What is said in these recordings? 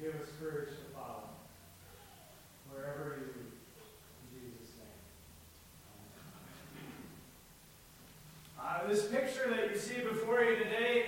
Give us courage to follow wherever you lead. In Jesus' name. Uh, this picture that you see before you today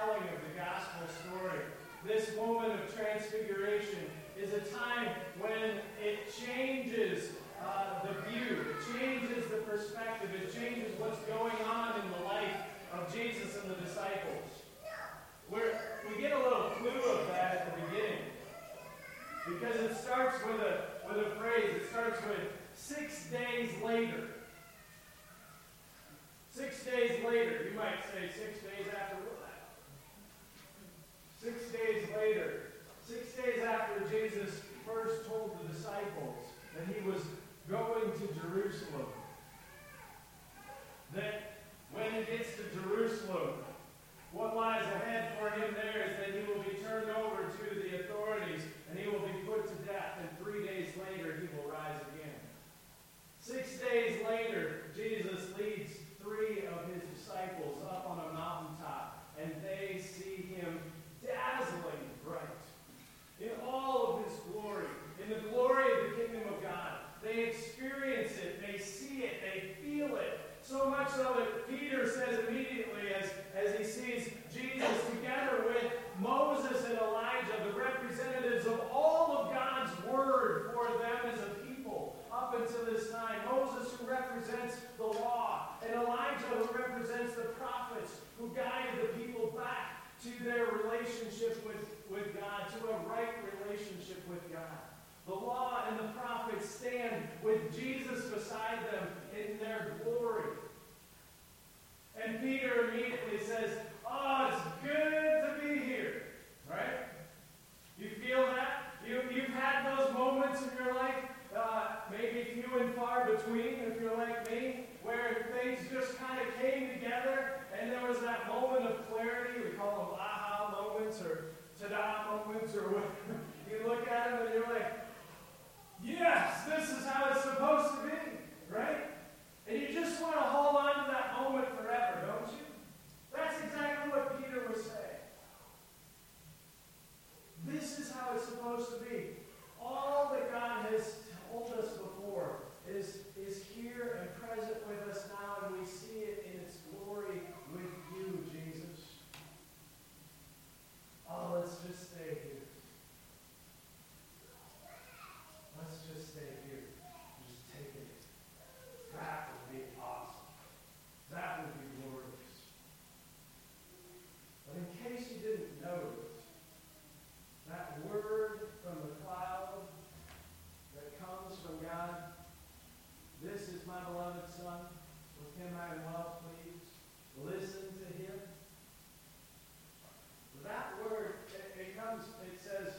telling of the gospel story. This moment of transfiguration is a time when it changes uh, the view, it changes the perspective, it changes what's going on in the life of Jesus and the disciples. We're, we get a little clue of that at the beginning because it starts with a, with a phrase. It starts with six days later. Six days later. You might say six days after later, six days after Jesus first told the disciples that he was going to Jerusalem, that when he gets to Jerusalem, what lies ahead for him there is that he will be turned over of time. Moses, who represents the law, and Elijah, who represents the prophets, who guided the people back to their relationship with, with God, to a right relationship with God. The law and the prophets stand with Jesus beside them in their glory. And Peter immediately says, I'm Windsor or whatever. says,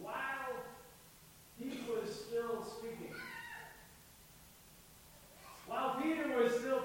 while he was still speaking, while Peter was still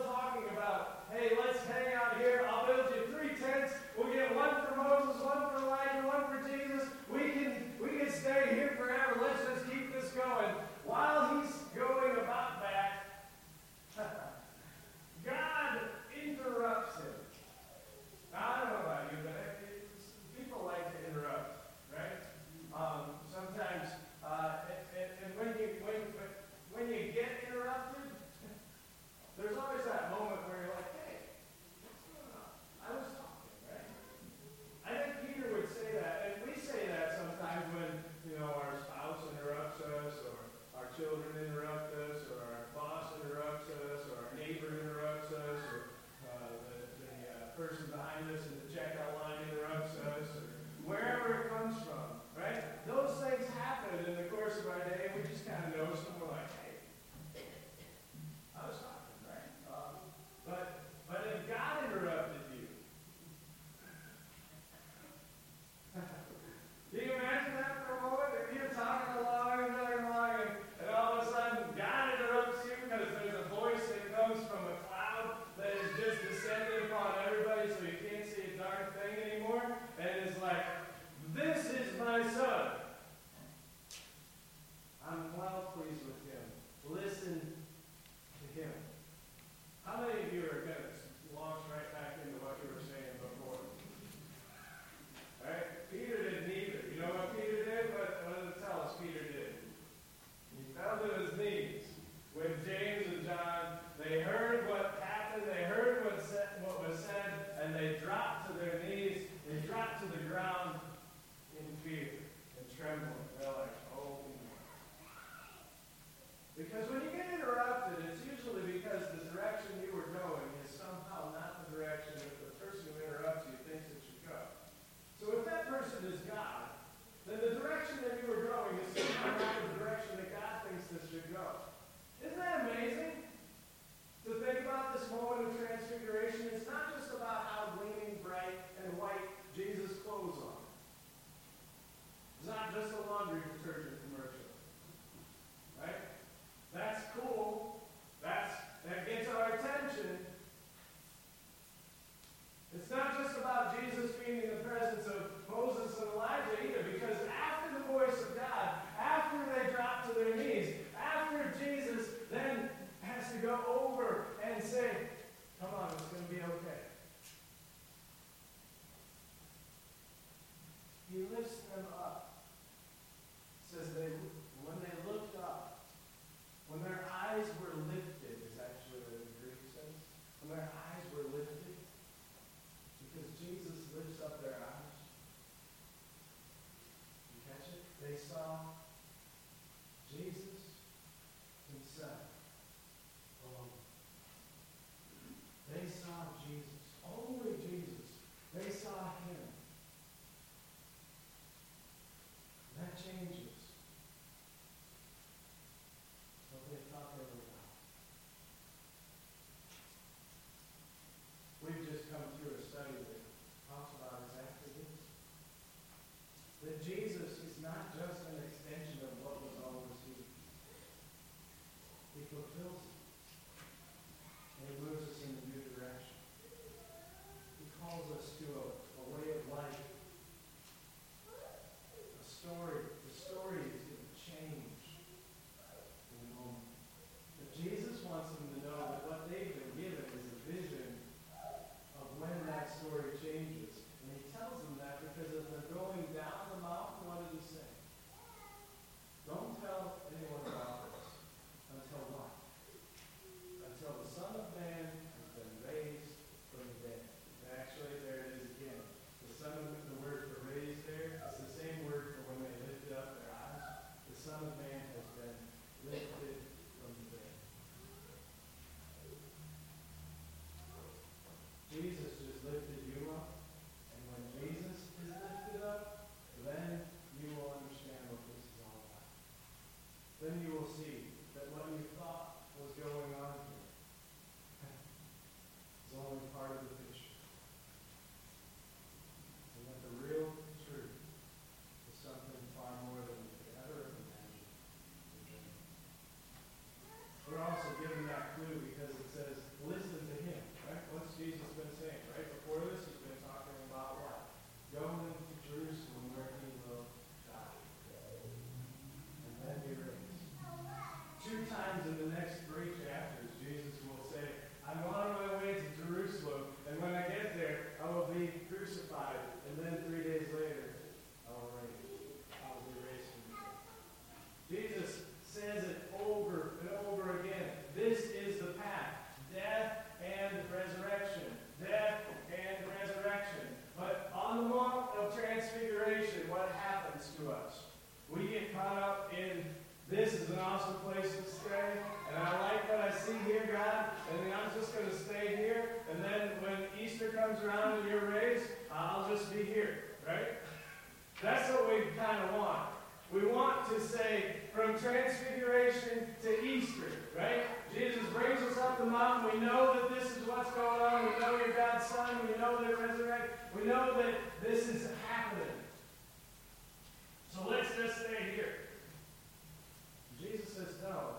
because kind of want. We want to say, from transfiguration to Easter, right? Jesus brings us up the mountain. We know that this is what's going on. We know you're God's Son. We know that resurrected. We know that this is happening. So let's just stay here. Jesus says, no,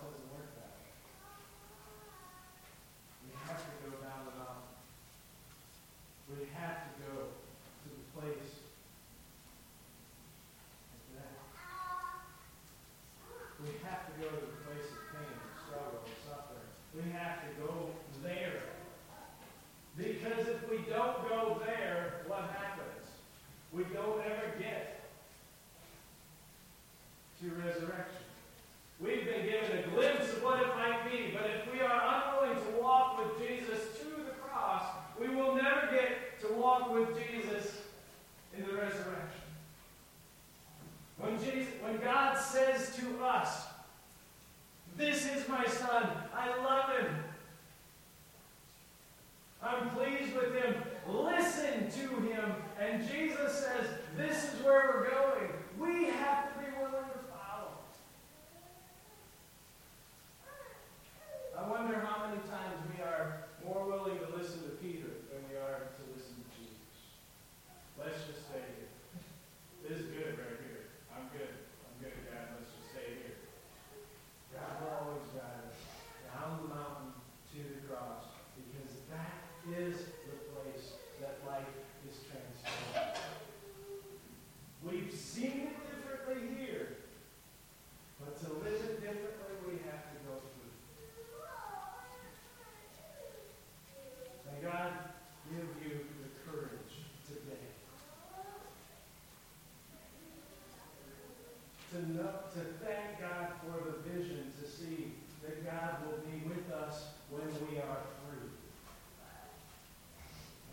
to thank God for the vision to see that God will be with us when we are free.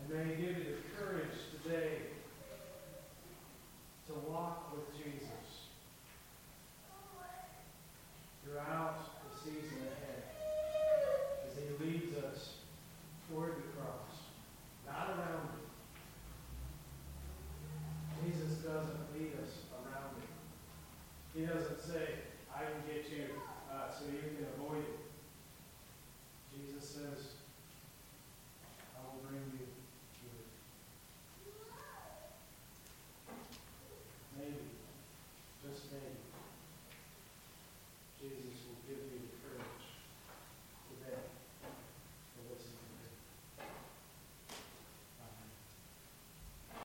And may He give you the courage today He doesn't say, I can get you uh, so you can avoid it. Jesus says,